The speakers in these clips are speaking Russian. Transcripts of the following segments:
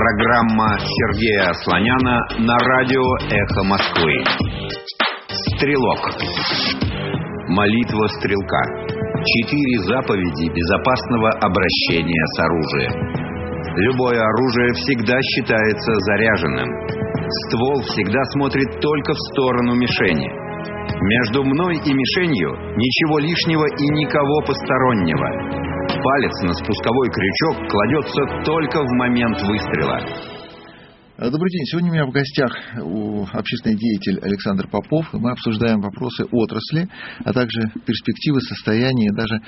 Программа Сергея Слоняна на радио «Эхо Москвы». Стрелок. Молитва стрелка. Четыре заповеди безопасного обращения с оружием. Любое оружие всегда считается заряженным. Ствол всегда смотрит только в сторону мишени. Между мной и мишенью ничего лишнего и никого постороннего. Палец на спусковой крючок кладется только в момент выстрела. Добрый день. Сегодня у меня в гостях общественный деятель Александр Попов. Мы обсуждаем вопросы отрасли, а также перспективы, состояния, даже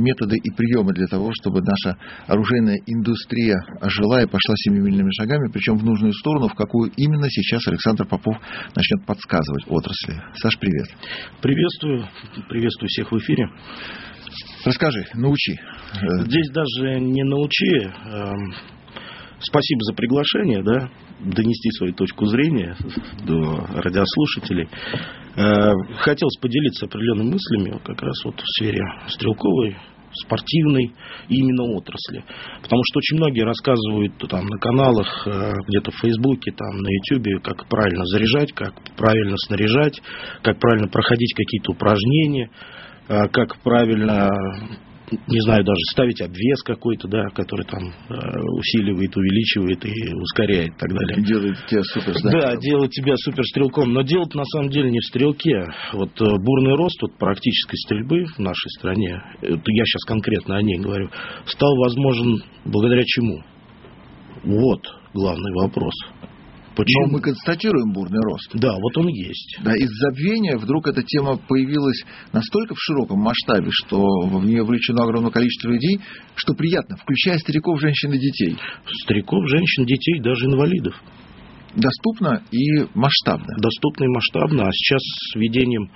методы и приемы для того, чтобы наша оружейная индустрия ожила и пошла семимильными шагами, причем в нужную сторону, в какую именно сейчас Александр Попов начнет подсказывать отрасли. Саш, привет. Приветствую. Приветствую всех в эфире. Расскажи, научи. Здесь даже не научи. Спасибо за приглашение, да, донести свою точку зрения до радиослушателей. Хотелось поделиться определенными мыслями как раз вот в сфере стрелковой, спортивной именно отрасли. Потому что очень многие рассказывают там, на каналах, где-то в Фейсбуке, там, на Ютубе, как правильно заряжать, как правильно снаряжать, как правильно проходить какие-то упражнения. А, как правильно не знаю, даже ставить обвес какой-то, да, который там э, усиливает, увеличивает и ускоряет и так далее. Делает тебя супер Да, делает тебя суперстрелком. Но дело на самом деле не в стрелке. Вот э, бурный рост вот, практической стрельбы в нашей стране, это я сейчас конкретно о ней говорю, стал возможен благодаря чему? Вот главный вопрос. Почему? Но мы констатируем бурный рост. Да, вот он есть. Да, из забвения вдруг эта тема появилась настолько в широком масштабе, что в нее вовлечено огромное количество людей, что приятно, включая стариков, женщин и детей. Стариков, женщин, детей, даже инвалидов. Доступно и масштабно. Доступно и масштабно. А сейчас с введением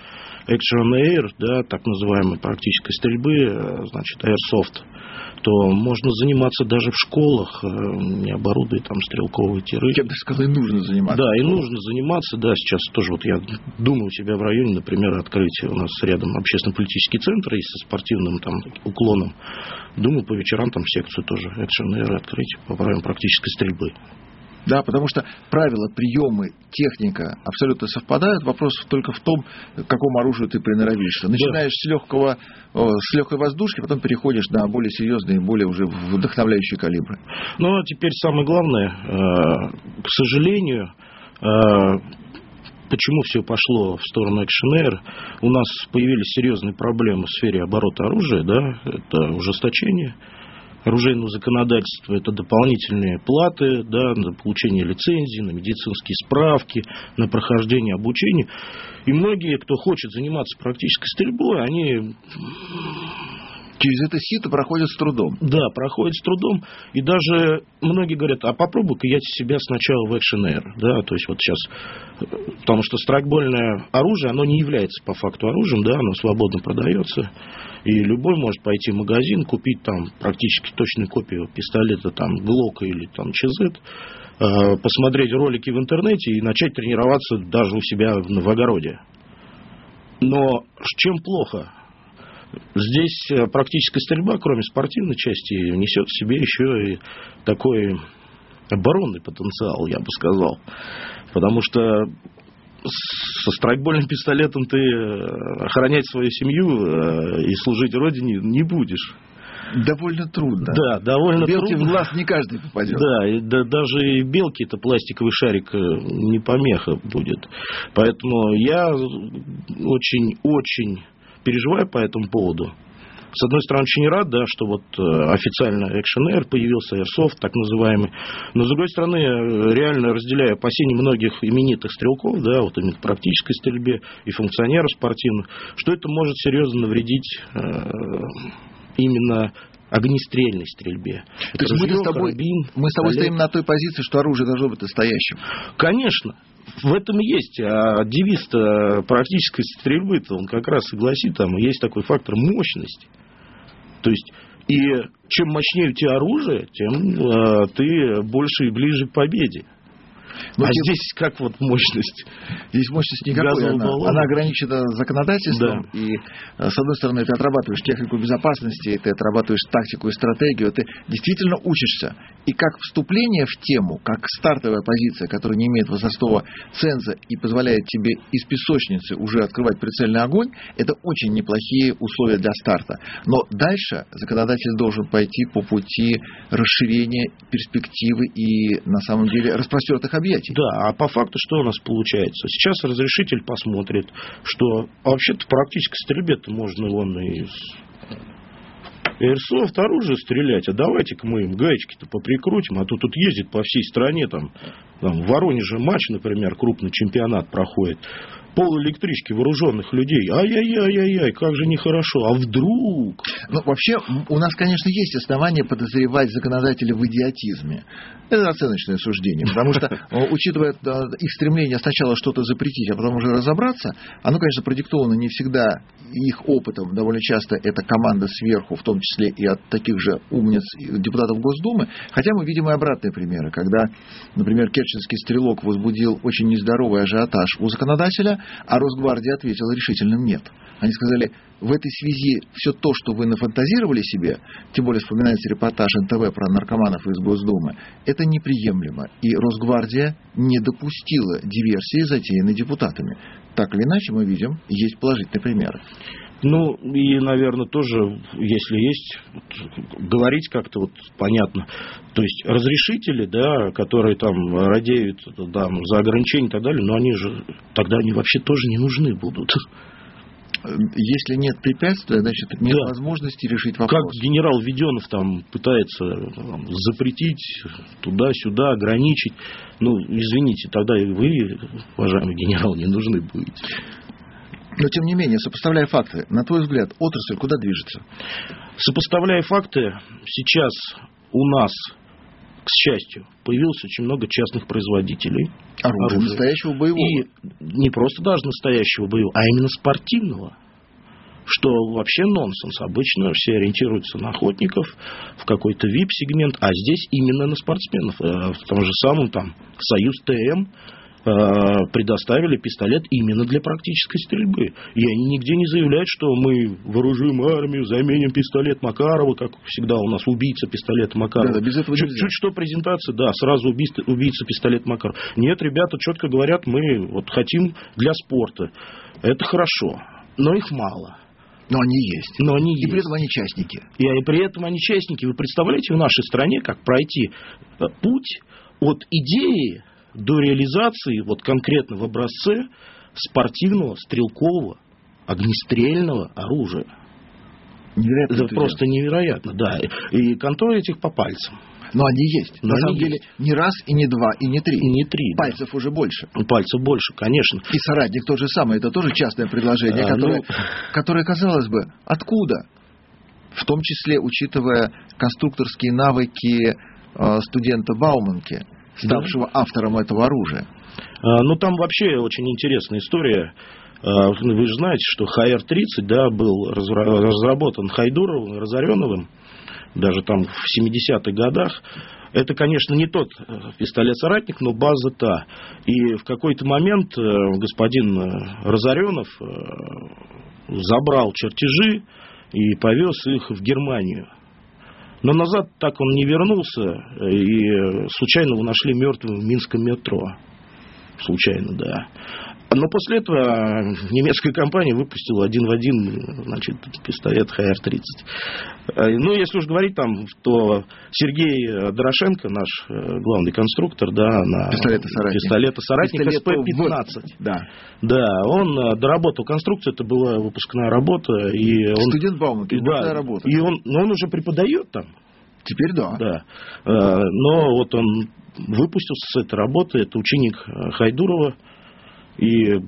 Action Air, да, так называемой практической стрельбы, э, значит, Airsoft, то можно заниматься даже в школах, э, не оборудуя там стрелковые тиры. Я бы сказал, и нужно заниматься. Да, и нужно заниматься, да, сейчас тоже вот я думаю у себя в районе, например, открыть у нас рядом общественно-политический центр и со спортивным там уклоном. Думаю, по вечерам там секцию тоже экшен открыть по правилам практической стрельбы. Да, потому что правила, приемы, техника абсолютно совпадают. Вопрос только в том, к какому оружию ты приноровишься. Начинаешь да. с, легкого, с легкой воздушки, потом переходишь на более серьезные, более уже вдохновляющие калибры. Ну, а теперь самое главное, э, к сожалению, э, почему все пошло в сторону Action у нас появились серьезные проблемы в сфере оборота оружия, да, это ужесточение оружейного законодательства, это дополнительные платы да, на получение лицензии, на медицинские справки, на прохождение обучения. И многие, кто хочет заниматься практической стрельбой, они через это сито проходят с трудом. Да, проходят с трудом. И даже многие говорят, а попробуй-ка я себя сначала в Action Air. Да, то есть вот сейчас, потому что страйкбольное оружие, оно не является по факту оружием, да, оно свободно продается. И любой может пойти в магазин, купить там практически точную копию пистолета, там, Глока или там ЧЗ, э, посмотреть ролики в интернете и начать тренироваться даже у себя в огороде. Но чем плохо? Здесь э, практическая стрельба, кроме спортивной части, несет в себе еще и такой оборонный потенциал, я бы сказал. Потому что со страйкбольным пистолетом ты э, охранять свою семью э, и служить родине не будешь. Довольно трудно. Да, довольно Белки трудно. в глаз не каждый попадет. Да, и, да, даже и белки это пластиковый шарик не помеха будет. Поэтому я очень-очень переживаю по этому поводу. С одной стороны, очень рад, да, что вот э, официально Action Air появился, Airsoft, так называемый. Но, с другой стороны, реально разделяю опасения многих именитых стрелков, да, вот именно практической стрельбе и функционеров спортивных, что это может серьезно навредить э, именно огнестрельной стрельбе. То есть мы с тобой, карабин, мы с тобой стоим на той позиции, что оружие должно быть настоящим. Конечно. В этом и есть. А девиз практической стрельбы-то, он как раз и гласит, там есть такой фактор мощности. То есть, и чем мощнее у тебя оружие, тем э, ты больше и ближе к победе. Но а тем... здесь как вот мощность? Здесь мощность никакой. Она, она ограничена законодательством. Да. И, э, с одной стороны, ты отрабатываешь технику безопасности, ты отрабатываешь тактику и стратегию, ты действительно учишься. И как вступление в тему, как стартовая позиция, которая не имеет возрастного ценза и позволяет тебе из песочницы уже открывать прицельный огонь, это очень неплохие условия для старта. Но дальше законодатель должен пойти по пути расширения перспективы и, на самом деле, распростертых объятий. Да, а по факту что у нас получается? Сейчас разрешитель посмотрит, что вообще-то практически стрельбе-то можно вон из Airsoft оружие стрелять, а давайте-ка мы им гаечки-то поприкрутим, а то тут ездит по всей стране, там, там в Воронеже матч, например, крупный чемпионат проходит, пол электрички вооруженных людей. Ай-яй-яй-яй-яй, как же нехорошо. А вдруг? Ну, вообще, у нас, конечно, есть основания подозревать законодателя в идиотизме. Это оценочное суждение, потому что, учитывая их стремление сначала что-то запретить, а потом уже разобраться, оно, конечно, продиктовано не всегда их опытом. Довольно часто это команда сверху, в том числе и от таких же умниц депутатов Госдумы. Хотя мы видим и обратные примеры, когда, например, керченский стрелок возбудил очень нездоровый ажиотаж у законодателя, а Росгвардия ответила решительным «нет». Они сказали, в этой связи все то, что вы нафантазировали себе, тем более вспоминается репортаж НТВ про наркоманов из Госдумы, это неприемлемо. И Росгвардия не допустила диверсии, затеянной депутатами. Так или иначе, мы видим, есть положительные примеры. Ну, и, наверное, тоже, если есть, говорить как-то вот понятно. То есть разрешители, да, которые там радеют да, за ограничения и так далее, но они же, тогда они вообще тоже не нужны будут. Если нет препятствия, значит, нет да. возможности решить вопрос. Как генерал Веденов там пытается там, запретить туда-сюда, ограничить. Ну, извините, тогда и вы, уважаемый генерал, не нужны будете. Но, тем не менее, сопоставляя факты, на твой взгляд, отрасль куда движется? Сопоставляя факты, сейчас у нас, к счастью, появилось очень много частных производителей. Оружия, оружия. настоящего боевого. И не просто даже настоящего боевого, а именно спортивного что вообще нонсенс. Обычно все ориентируются на охотников, в какой-то VIP-сегмент, а здесь именно на спортсменов. Э, в том же самом там Союз ТМ предоставили пистолет именно для практической стрельбы. И они нигде не заявляют, что мы вооружим армию, заменим пистолет Макарова, как всегда у нас убийца пистолета Макарова. Да, без этого чуть, чуть что презентация, да, сразу убийца, убийца пистолет Макарова. Нет, ребята четко говорят, мы вот хотим для спорта. Это хорошо, но их мало. Но они есть. Но они и есть. при этом они частники. И, и при этом они частники. Вы представляете в нашей стране, как пройти э, путь от идеи до реализации вот конкретно в образце спортивного, стрелкового, огнестрельного оружия. Невероятно Это просто невероятно, да. И контроль этих по пальцам. Но они есть. Но На они самом есть. деле не раз, и не два, и не три. И не три. Пальцев да. уже больше. Пальцев больше, конечно. И соратник то же самое. Это тоже частное предложение, а, которое, ну... которое, казалось бы, откуда? В том числе, учитывая конструкторские навыки э, студента Бауманки ставшего да. автором этого оружия. А, ну, там вообще очень интересная история. А, вы же знаете, что ХР-30 да, был разработан Хайдуровым и Разореновым, даже там в 70-х годах. Это, конечно, не тот э, пистолет-соратник, но база та. И в какой-то момент э, господин э, Разоренов забрал чертежи и повез их в Германию. Но назад так он не вернулся, и случайно его нашли мертвым в Минском метро. Случайно, да. Но после этого немецкая компания выпустила один в один значит, пистолет ХР-30. Э, ну, если уж говорить там, то Сергей Дорошенко, наш э, главный конструктор, да, на пистолета-соратник, пистолета-соратник СП-15. Да. да, он э, доработал конструкцию, это была выпускная работа. И он, Студент Бауманки, да, работа. И он, он уже преподает там. Теперь да. Да. Но вот он выпустился с этой работы, это ученик Хайдурова, и,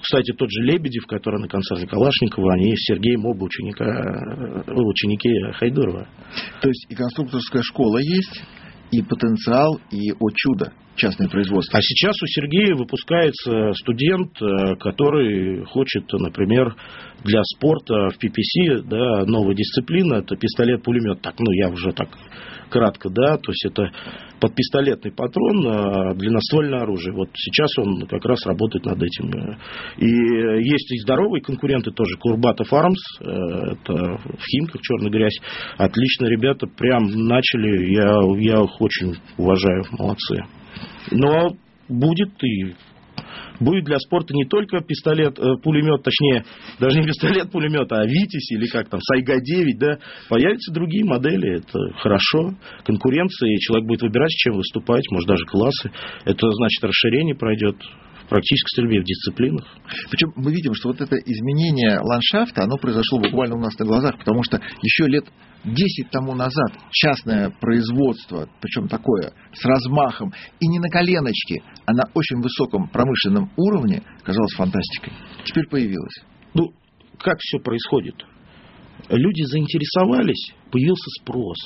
кстати, тот же Лебедев, который на концерте Калашникова, они с Сергеем оба ученика, э, ученики Хайдурова. То есть и конструкторская школа есть, и потенциал, и, о чудо, частное производство. А сейчас у Сергея выпускается студент, э, который хочет, например, для спорта в PPC, да, новая дисциплина, это пистолет-пулемет. Так, ну, я уже так кратко, да, то есть это подпистолетный патрон, а, длинноствольное оружие. Вот сейчас он как раз работает над этим. И есть и здоровые конкуренты тоже, Курбатов Армс, э, это в Химках, черная грязь. Отлично, ребята прям начали, я, я их очень уважаю, молодцы. Но будет и будет для спорта не только пистолет, э, пулемет, точнее, даже не пистолет, пулемет, а Витязь или как там, Сайга-9, да, появятся другие модели, это хорошо, конкуренция, и человек будет выбирать, с чем выступать, может, даже классы, это значит расширение пройдет, практической стрельбе, в дисциплинах. Причем мы видим, что вот это изменение ландшафта, оно произошло буквально у нас на глазах, потому что еще лет 10 тому назад частное производство, причем такое, с размахом, и не на коленочке, а на очень высоком промышленном уровне, казалось фантастикой. Теперь появилось. Ну, как все происходит? Люди заинтересовались, появился спрос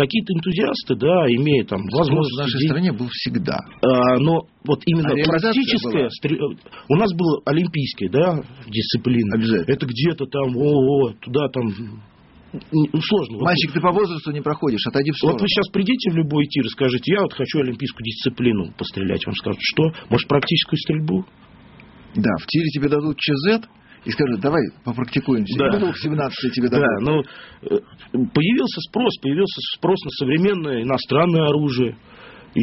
какие-то энтузиасты, да, имея там возможность... в нашей стране был всегда. А, но вот именно а практическое... Была. У нас было олимпийское, да, дисциплина. Обязательно. Это где-то там, о, о туда там ну, сложно. Мальчик, ты по возрасту не проходишь, отойди в сторону. Вот вы сейчас придите в любой тир и скажете, я вот хочу олимпийскую дисциплину пострелять. Вам скажут, что? Может, практическую стрельбу? Да, в тире тебе дадут ЧЗ, и скажут, давай попрактикуемся. Да. И 17 тебе дадут. Да, но э, появился спрос, появился спрос на современное иностранное оружие. И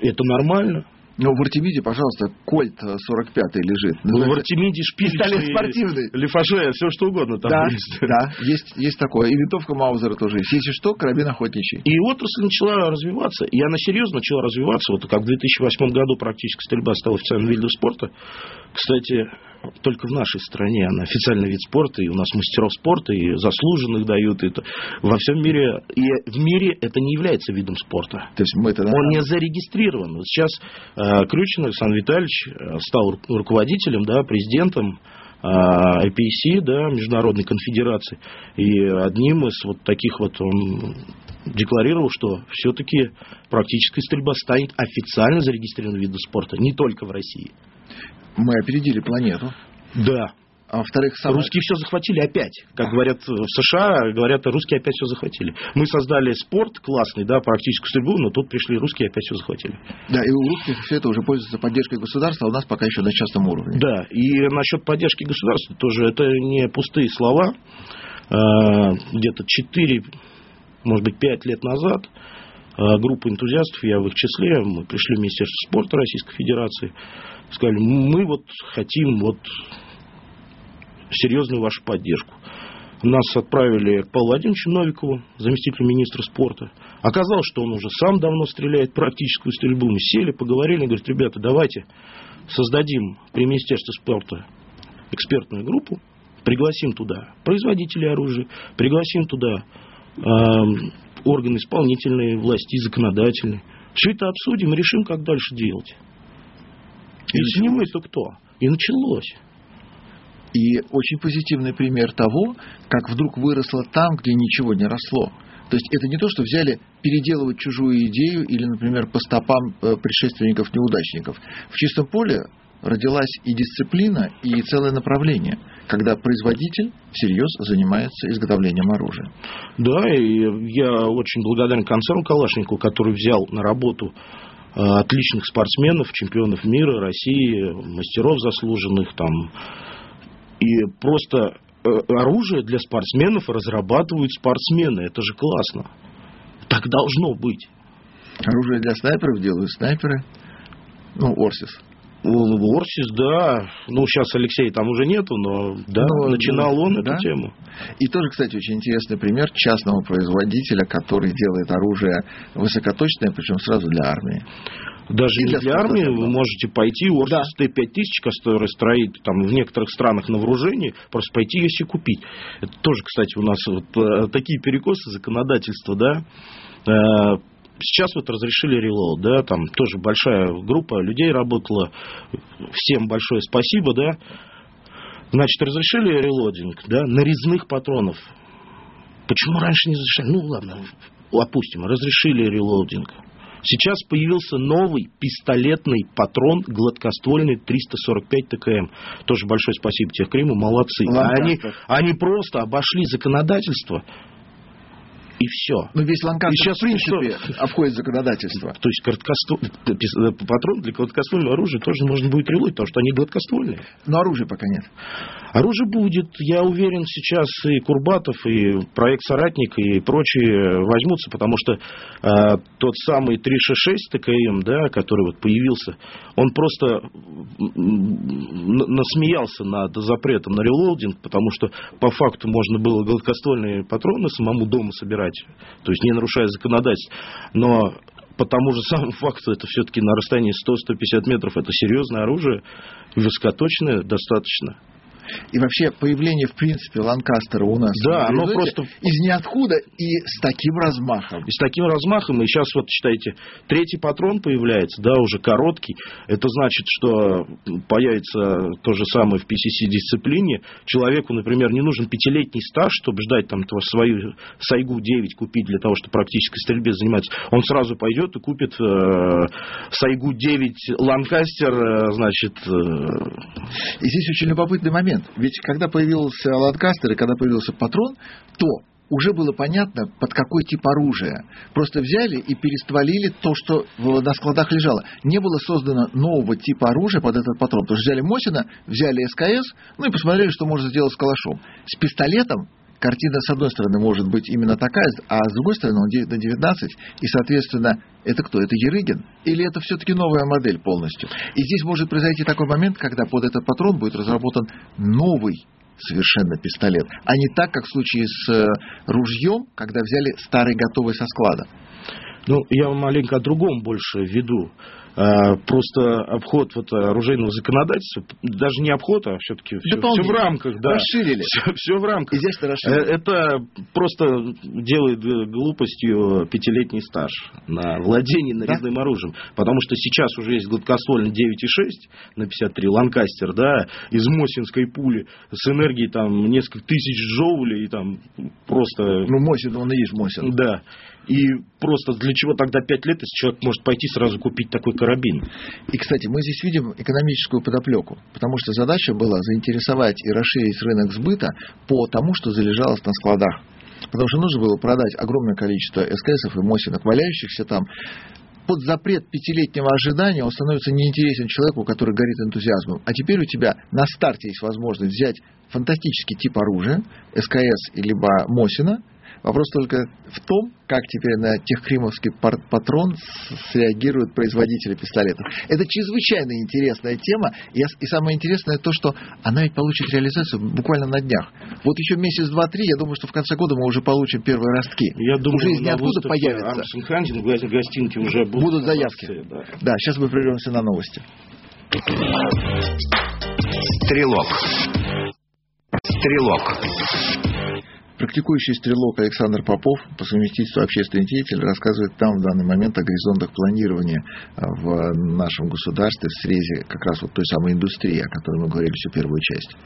это нормально. Но в Артемиде, пожалуйста, Кольт 45 лежит. Ну, в Артемиде. Пистолет спортивный. Лефаже, все что угодно там да, есть. Да, есть, есть такое. И винтовка Маузера тоже есть. Если что, карабин охотничий. И отрасль начала развиваться. И она серьезно начала развиваться. Вот как в 2008 году практически стрельба стала официальным видом спорта. Кстати, только в нашей стране она официальный вид спорта, и у нас мастеров спорта, и заслуженных дают. И это. Во всем мире, и в мире это не является видом спорта. То есть мы это? Он не зарегистрирован. Вот сейчас э, Крючин Александр Витальевич э, стал руководителем, да, президентом IPC, э, да, Международной конфедерации. И одним из вот таких вот он декларировал, что все-таки практическая стрельба станет официально зарегистрированным видом спорта, не только в России мы опередили планету. Да. А во-вторых, самое... русские все захватили опять. Как говорят в США, говорят, русские опять все захватили. Мы создали спорт классный, да, практическую стрельбу, но тут пришли русские опять все захватили. Да, и у русских все это уже пользуется поддержкой государства, а у нас пока еще на частном уровне. Да, и насчет поддержки государства тоже это не пустые слова. А, где-то 4, может быть, 5 лет назад а, группа энтузиастов, я в их числе, мы пришли в Министерство спорта Российской Федерации, сказали, мы вот хотим вот серьезную вашу поддержку. Нас отправили к Павлу Владимировичу Новикову, заместителю министра спорта. Оказалось, что он уже сам давно стреляет практическую стрельбу. Мы сели, поговорили, говорит, ребята, давайте создадим при Министерстве спорта экспертную группу, пригласим туда производителей оружия, пригласим туда э, органы исполнительной власти, законодательной. Все это обсудим и решим, как дальше делать. И Если не мы, то кто? И началось. И очень позитивный пример того, как вдруг выросло там, где ничего не росло. То есть это не то, что взяли переделывать чужую идею или, например, по стопам э, предшественников-неудачников. В чистом поле родилась и дисциплина, и целое направление, когда производитель всерьез занимается изготовлением оружия. Да, и я очень благодарен концерну Калашнику, который взял на работу Э, отличных спортсменов, чемпионов мира, России, мастеров заслуженных там. И просто э, оружие для спортсменов разрабатывают спортсмены. Это же классно. Так должно быть. Оружие для снайперов делают снайперы. Ну, Орсис. Орсис, да. Ну, сейчас Алексей там уже нету, но да, но, начинал он да. эту тему. И тоже, кстати, очень интересный пример частного производителя, который делает оружие высокоточное, причем сразу для армии. Даже и не для, для армии вы можете пойти, Орсис да. Т-5000, который стоит там в некоторых странах на вооружении, просто пойти ее себе купить. Это тоже, кстати, у нас вот э, такие перекосы законодательства, да, э, Сейчас вот разрешили релоуд, да, там тоже большая группа людей работала, всем большое спасибо, да. Значит, разрешили релодинг, да, нарезных патронов. Почему раньше не разрешали? Ну, ладно, опустим, разрешили релоудинг. Сейчас появился новый пистолетный патрон гладкоствольный 345 ТКМ. Тоже большое спасибо Техкриму, молодцы. Ладно, они, они просто обошли законодательство И все. Но весь Ланкастер, И сейчас в принципе, обходит законодательство. То есть короткоствол... патрон для короткоствольного оружия тоже можно будет реловить, потому что они гладкоствольные. Но оружия пока нет. Оружие будет. Я уверен, сейчас и Курбатов, и проект «Соратник», и прочие возьмутся, потому что э, тот самый 366 ТКМ, да, который вот появился, он просто насмеялся над запретом на релоудинг, потому что по факту можно было гладкоствольные патроны самому дома собирать, то есть не нарушая законодательство. Но по тому же самому факту, это все-таки на расстоянии 100-150 метров, это серьезное оружие, высокоточное достаточно. И вообще появление, в принципе, Ланкастера у нас да, оно просто из ниоткуда и с таким размахом. И с таким размахом, и сейчас вот, считайте, третий патрон появляется, да, уже короткий. Это значит, что появится то же самое в PCC-дисциплине. Человеку, например, не нужен пятилетний стаж, чтобы ждать там свою Сайгу-9 купить для того, чтобы практической стрельбе заниматься. Он сразу пойдет и купит э, Сайгу-9 Ланкастер, э, значит... Э... И здесь очень любопытный момент момент. Ведь когда появился Ладкастер и когда появился патрон, то уже было понятно, под какой тип оружия. Просто взяли и перестволили то, что на складах лежало. Не было создано нового типа оружия под этот патрон. Потому что взяли Мосина, взяли СКС, ну и посмотрели, что можно сделать с калашом. С пистолетом картина, с одной стороны, может быть именно такая, а с другой стороны, он 9 на 19, и, соответственно, это кто? Это Ерыгин? Или это все-таки новая модель полностью? И здесь может произойти такой момент, когда под этот патрон будет разработан новый совершенно пистолет, а не так, как в случае с э, ружьем, когда взяли старый готовый со склада. Ну, я маленько о другом больше веду. А, просто обход вот оружейного законодательства, даже не обход, а все-таки все, все в рамках. Да, расширили. Все, все в рамках. Изящно расширили. Э, это просто делает глупостью пятилетний стаж на владение нарезным да? оружием. Потому что сейчас уже есть гладкоствольный 9,6 на 53 Ланкастер, да, из Мосинской пули с энергией там несколько тысяч джоулей, и там просто... Ну, Мосин, он и есть Мосин. Да. И просто для чего тогда 5 лет, если человек может пойти сразу купить такой карабин? И, кстати, мы здесь видим экономическую подоплеку, потому что задача была заинтересовать и расширить рынок сбыта по тому, что залежалось на складах. Потому что нужно было продать огромное количество СКСов и Мосинок, валяющихся там. Под запрет пятилетнего ожидания он становится неинтересен человеку, который горит энтузиазмом. А теперь у тебя на старте есть возможность взять фантастический тип оружия, СКС либо Мосина, Вопрос только в том, как теперь на техкримовский патрон среагируют производители пистолетов. Это чрезвычайно интересная тема, и самое интересное то, что она ведь получит реализацию буквально на днях. Вот еще месяц, два, три, я думаю, что в конце года мы уже получим первые ростки. Я думаю, уже из ниоткуда появятся. в гостинке уже будут, будут заявки. Да. да, сейчас мы прервемся на новости. Стрелок. Стрелок. Практикующий стрелок Александр Попов, по совместительству общественный деятель, рассказывает там в данный момент о горизонтах планирования а, в нашем государстве в срезе как раз вот той самой индустрии, о которой мы говорили всю первую часть.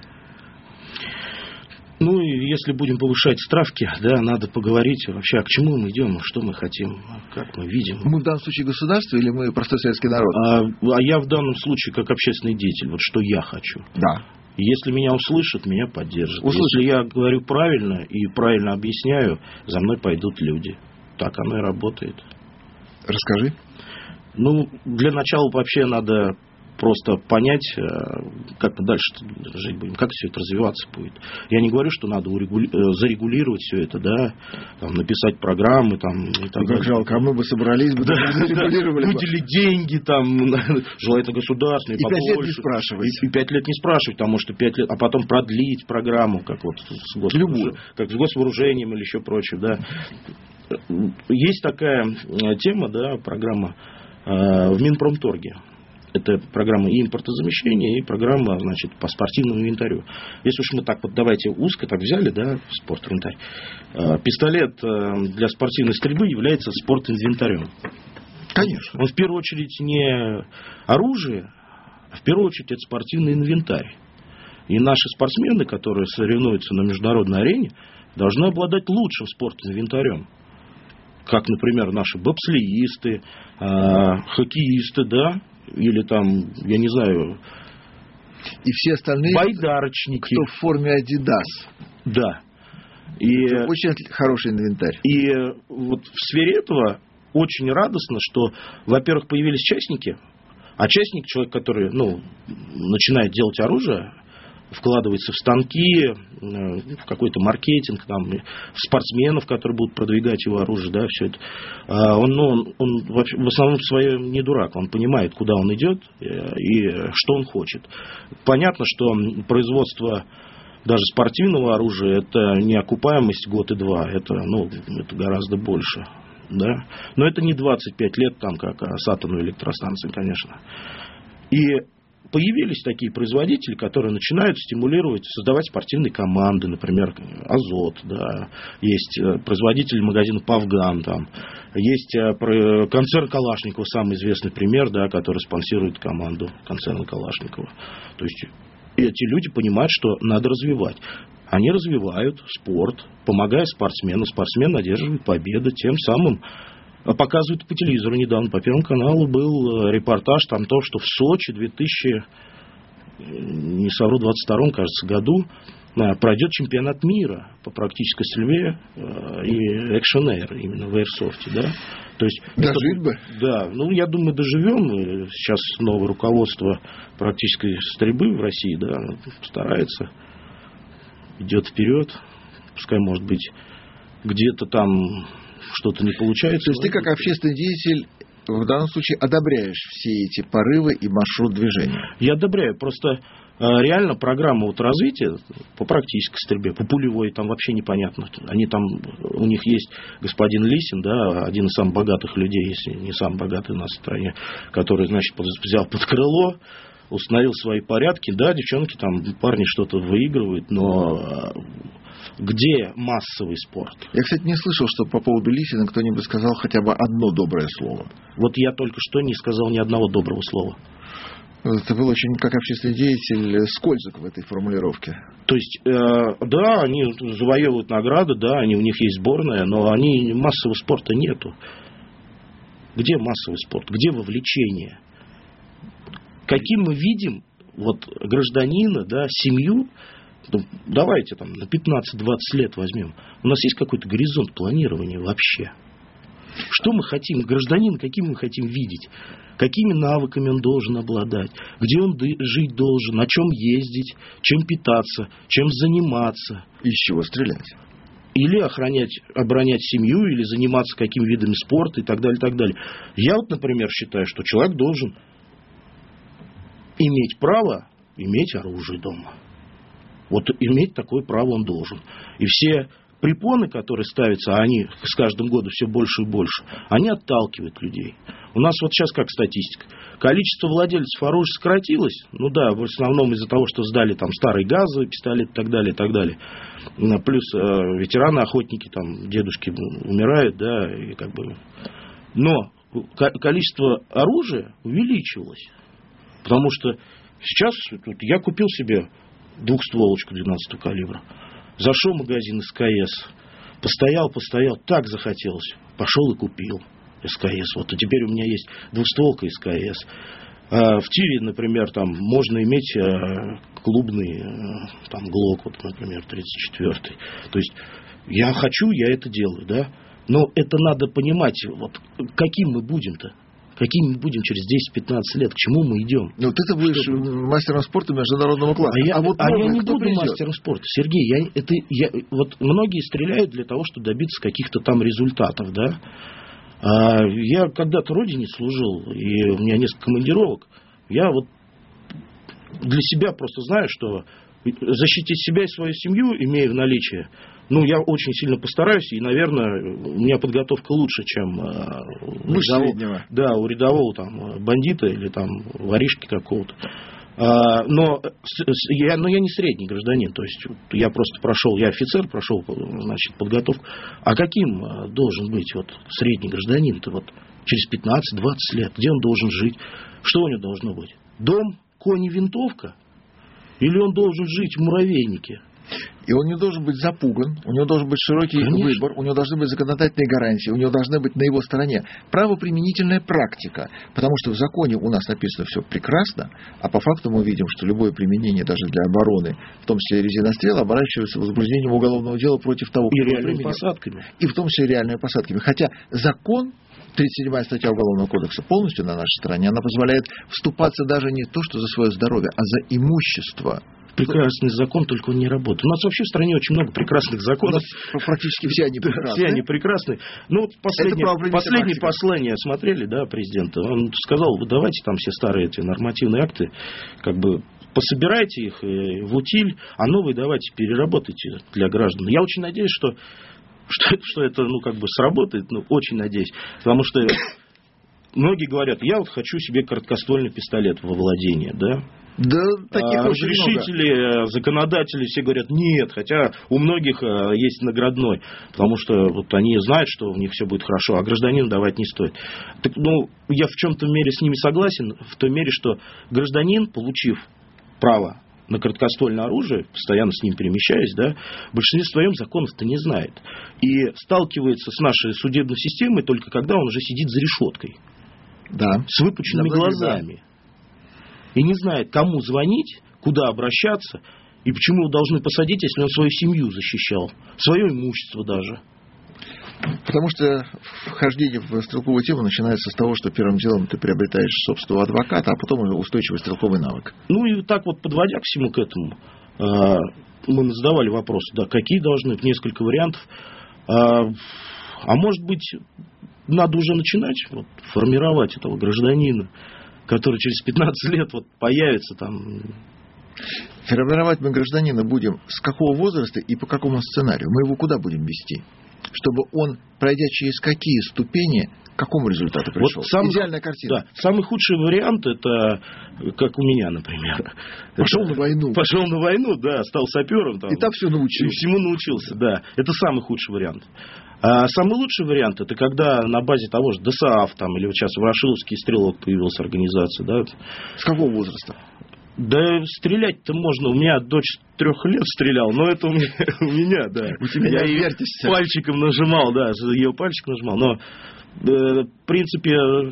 Ну и если будем повышать ставки, да, надо поговорить вообще, а к чему мы идем, что мы хотим, как мы видим. Мы в данном случае государство или мы простой советский народ? А, а я в данном случае как общественный деятель, вот что я хочу. Да. Если меня услышат, меня поддержат. Услышат. Если я говорю правильно и правильно объясняю, за мной пойдут люди. Так оно и работает. Расскажи. Ну, для начала вообще надо просто понять, э, как мы дальше жить будем, как все это развиваться будет. Я не говорю, что надо урегули... Э, зарегулировать все это, да, там, написать программы, там, и так ну, как жалко, а мы бы собрались бы, да, зарегулировали бы. Выделить деньги, там, желательно государственные, И пять лет не спрашивать. И пять лет не спрашивать, потому что пять лет, а потом продлить программу, как вот с госвооружением, как с госвооружением или еще прочее, да. Есть такая э, тема, да, программа в Минпромторге. Это программа и импортозамещения, и программа, значит, по спортивному инвентарю. Если уж мы так вот давайте узко так взяли, да, спорт-инвентарь. Э, пистолет э, для спортивной стрельбы является спорт-инвентарем. Конечно. Он в первую очередь не оружие, а в первую очередь это спортивный инвентарь. И наши спортсмены, которые соревнуются на международной арене, должны обладать лучшим спортинвентарем. Как, например, наши бобслеисты, э, хоккеисты, да, или там, я не знаю... И все остальные, байдарочники. кто в форме Adidas. Да. И, очень хороший инвентарь. И вот в сфере этого очень радостно, что, во-первых, появились частники, а частник, человек, который ну, начинает делать оружие, вкладывается в станки, э, в какой-то маркетинг, там, в спортсменов, которые будут продвигать его оружие, да, все это. А он, ну, он, он в основном своем не дурак, он понимает, куда он идет э, и что он хочет. Понятно, что производство даже спортивного оружия это не окупаемость год и два, это, ну, это гораздо больше. Да? Но это не 25 лет, там, как с атомной электростанцией, конечно. И появились такие производители, которые начинают стимулировать, создавать спортивные команды, например, Азот, да, есть э, производитель магазина Павган, там, есть э, концерн Калашникова, самый известный пример, да, который спонсирует команду концерна Калашникова. То есть эти люди понимают, что надо развивать. Они развивают спорт, помогая спортсмену. Спортсмен одерживает победы, тем самым показывают по телевизору недавно, по Первому каналу был э, репортаж там то, что в Сочи 2000, не совру, 22 кажется, году э, пройдет чемпионат мира по практической стрельбе э, и экшен именно в Airsoft, да. То есть Дожить это, бы? Да, ну я думаю, доживем. Сейчас новое руководство практической стрельбы в России, да, старается, идет вперед. Пускай, может быть, где-то там что-то не получается. То есть ты как общественный деятель в данном случае одобряешь все эти порывы и маршрут движения? Я одобряю. Просто э, реально программа вот развития по практической стрельбе, по пулевой, там вообще непонятно. Они там, у них есть господин Лисин, да, один из самых богатых людей, если не самый богатый у нас в стране, который, значит, взял под крыло, установил свои порядки. Да, девчонки там, парни что-то выигрывают, но э, где массовый спорт. Я, кстати, не слышал, что по поводу Лисина кто-нибудь сказал хотя бы одно доброе слово. Вот я только что не сказал ни одного доброго слова. Это был очень, как общественный деятель, скользок в этой формулировке. То есть, э, да, они завоевывают награды, да, они, у них есть сборная, но они массового спорта нету. Где массовый спорт? Где вовлечение? Каким мы видим вот гражданина, да, семью, давайте там на 15-20 лет возьмем. У нас есть какой-то горизонт планирования вообще? Что мы хотим, гражданин, каким мы хотим видеть? Какими навыками он должен обладать? Где он жить должен? На чем ездить? Чем питаться? Чем заниматься? Из чего стрелять? Или охранять, оборонять семью, или заниматься какими видами спорта и так далее, и так далее. Я вот, например, считаю, что человек должен иметь право иметь оружие дома. Вот иметь такое право он должен. И все препоны, которые ставятся, а они с каждым годом все больше и больше, они отталкивают людей. У нас вот сейчас как статистика. Количество владельцев оружия сократилось. Ну да, в основном из-за того, что сдали там старые газовые пистолеты и так далее, и так далее. Плюс э, ветераны, охотники, там, дедушки умирают, да, и как бы... Но количество оружия увеличилось. Потому что сейчас я купил себе двухстволочку 12 калибра. Зашел в магазин СКС, постоял, постоял, так захотелось, пошел и купил СКС. Вот, и теперь у меня есть двухстволка СКС. А в тире, например, там можно иметь а, клубный а, там ГЛОК, вот, например, 34-й. То есть я хочу, я это делаю, да. Но это надо понимать, вот каким мы будем-то. Какими мы будбудем через 10-15 лет? К чему мы идем? Ну, вот это будешь Что мастером спорта международного класса. А я, а вот а я не буду придет? мастером спорта. Сергей, я, это, я, вот многие стреляют для того, чтобы добиться каких-то там результатов, да. А я когда-то родине служил, и у меня несколько командировок. Я вот для себя просто знаю, что защитить себя и свою семью, имея в наличии, ну, я очень сильно постараюсь, и, наверное, у меня подготовка лучше, чем э, у, рядового, да, у рядового там, бандита или там воришки какого-то. А, но, я, но я не средний гражданин, то есть я просто прошел, я офицер, прошел значит, подготовку. А каким э, должен быть вот, средний гражданин-то вот, через 15-20 лет? Где он должен жить? Что у него должно быть? Дом, кони, винтовка? Или он должен жить в муравейнике? И он не должен быть запуган, у него должен быть широкий Конечно. выбор, у него должны быть законодательные гарантии, у него должны быть на его стороне правоприменительная практика. Потому что в законе у нас написано все прекрасно, а по факту мы видим, что любое применение даже для обороны, в том числе резинострела, оборачивается возбуждением уголовного дела против того, И кто его реальными применил. посадками. И в том числе реальными посадками. Хотя закон 37 статья Уголовного кодекса полностью на нашей стороне, она позволяет вступаться даже не то, что за свое здоровье, а за имущество. Прекрасный закон, только он не работает. У нас вообще в стране очень много прекрасных законов. практически все они прекрасны. Все они прекрасные. Ну, вот последнее, последнее послание смотрели, да, президента. Он сказал, вы давайте там все старые эти нормативные акты, как бы пособирайте их э, в утиль, а новые давайте переработайте для граждан. Я очень надеюсь, что, что, что это, ну, как бы сработает, ну, очень надеюсь. Потому что многие говорят, я вот хочу себе короткоствольный пистолет во владение, да, Да, таких а очень много. разрешители, э, законодатели все говорят нет, хотя у многих э, есть наградной, потому что вот они знают, что у них все будет хорошо, а гражданину давать не стоит. Так, ну, я в чем-то мере с ними согласен, в той мере, что гражданин, получив право на короткоствольное оружие, постоянно с ним перемещаясь, да, в большинстве своем законов-то не знает. И сталкивается с нашей судебной системой только когда он уже сидит за решеткой Да. с выпученными Да, глазами. И не знает, кому звонить, куда обращаться, и почему его должны посадить, если он свою семью защищал, свое имущество даже. Потому что вхождение в стрелковую тему начинается с того, что первым делом ты приобретаешь собственного адвоката, а потом устойчивый стрелковый навык. Ну и так вот, подводя к всему к этому, а, мы задавали вопрос, да, какие должны быть, несколько вариантов. А, а может быть, надо уже начинать вот, формировать этого гражданина, который через 15 лет вот появится там. Формировать мы гражданина будем с какого возраста и по какому сценарию? Мы его куда будем вести? Чтобы он, пройдя через какие ступени, к какому результату пришел? Вот сам- Идеальная картина. Да, самый худший вариант это, как у меня, например. Пошел Это- на войну. Пошел на войну, да, стал сапером. Там, И там все и научился. всему научился, да. Это самый худший вариант. А самый лучший вариант это когда на базе того же ДСАФ там, или вот сейчас Ворошиловский стрелок появилась организация, да. С какого возраста? Да стрелять-то можно. У меня дочь трех лет стрелял, но это у меня, у меня да. У тебя Я не пальчиком нажимал, да, ее пальчик нажимал. Но, э, в принципе, э,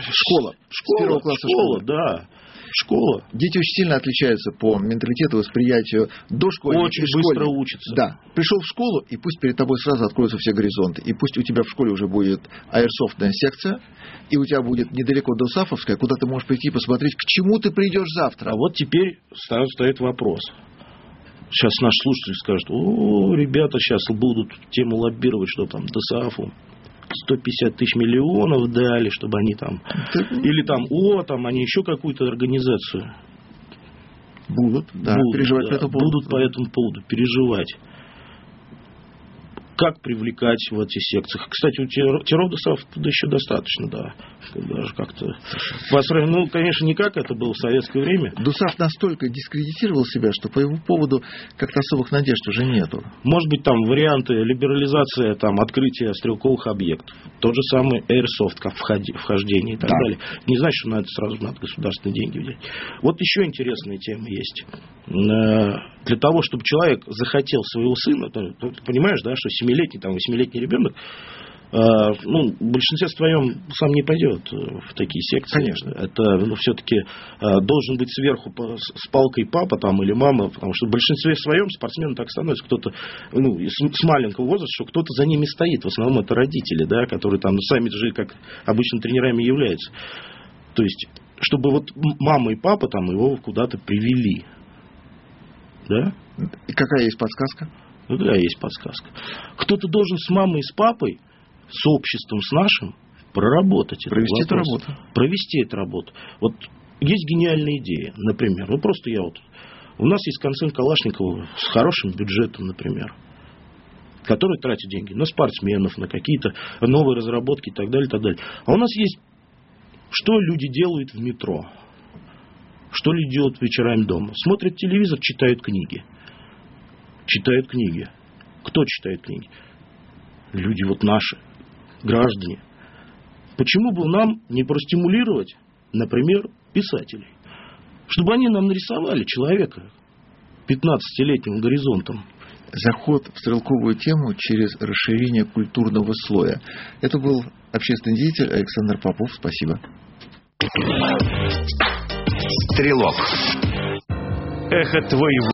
Школа. Школа, школа, школы. да. Школа. Дети очень сильно отличаются по менталитету, восприятию до школы. Очень быстро учатся. Да. Пришел в школу, и пусть перед тобой сразу откроются все горизонты. И пусть у тебя в школе уже будет аэрсофтная секция, и у тебя будет недалеко до Сафовская, куда ты можешь прийти и посмотреть, к чему ты придешь завтра. А вот теперь сразу стоит вопрос. Сейчас наш слушатель скажет, о, ребята сейчас будут тему лоббировать, что там ДСАФу 150 тысяч миллионов дали, чтобы они там... Или там, о, там они еще какую-то организацию Будут, да, будут, переживать да, по этому поводу. будут по этому поводу переживать. Как привлекать в эти секции? Кстати, у тер- террордосов туда еще достаточно, да. Даже как-то... по сравнению- Ну, конечно, не как это было в советское время. Дусав настолько дискредитировал себя, что по его поводу как-то особых надежд уже нету. Может быть, там варианты либерализации, там, открытия стрелковых объектов. Тот же самый Airsoft, как вхождение и так Да. далее. Не значит, что на это сразу надо государственные деньги взять. Вот еще интересная тема есть. Э, Для того, чтобы человек захотел своего сына, ты понимаешь, да, что семилетний, там, восьмилетний ребенок, э, ну, в большинстве своем сам не пойдет э, в такие секции. Конечно. Это, ну, все-таки должен быть сверху с палкой папа там или мама, потому что в большинстве своем спортсмены так становятся, кто-то, ну, с, маленького возраста, что кто-то за ними стоит. В основном это родители, да, которые там сами же, как обычно, тренерами являются. То есть, чтобы вот мама и папа там его куда-то привели. Да? И какая есть подсказка? Ну да, есть подсказка. Кто-то должен с мамой и с папой, с обществом, с нашим, проработать этот Провести эту работу. Провести эту работу. Вот есть гениальная идея, например. Ну просто я вот... У нас есть концерн Калашникова с хорошим бюджетом, например который тратит деньги на спортсменов, на какие-то новые разработки и так далее, и так далее. А у нас есть, что люди делают в метро, что люди делают вечерами дома. Смотрят телевизор, читают книги читают книги. Кто читает книги? Люди вот наши, граждане. Почему бы нам не простимулировать, например, писателей? Чтобы они нам нарисовали человека 15-летним горизонтом, заход в стрелковую тему через расширение культурного слоя. Это был общественный деятель Александр Попов. Спасибо. Стрелок. Эхо твоего.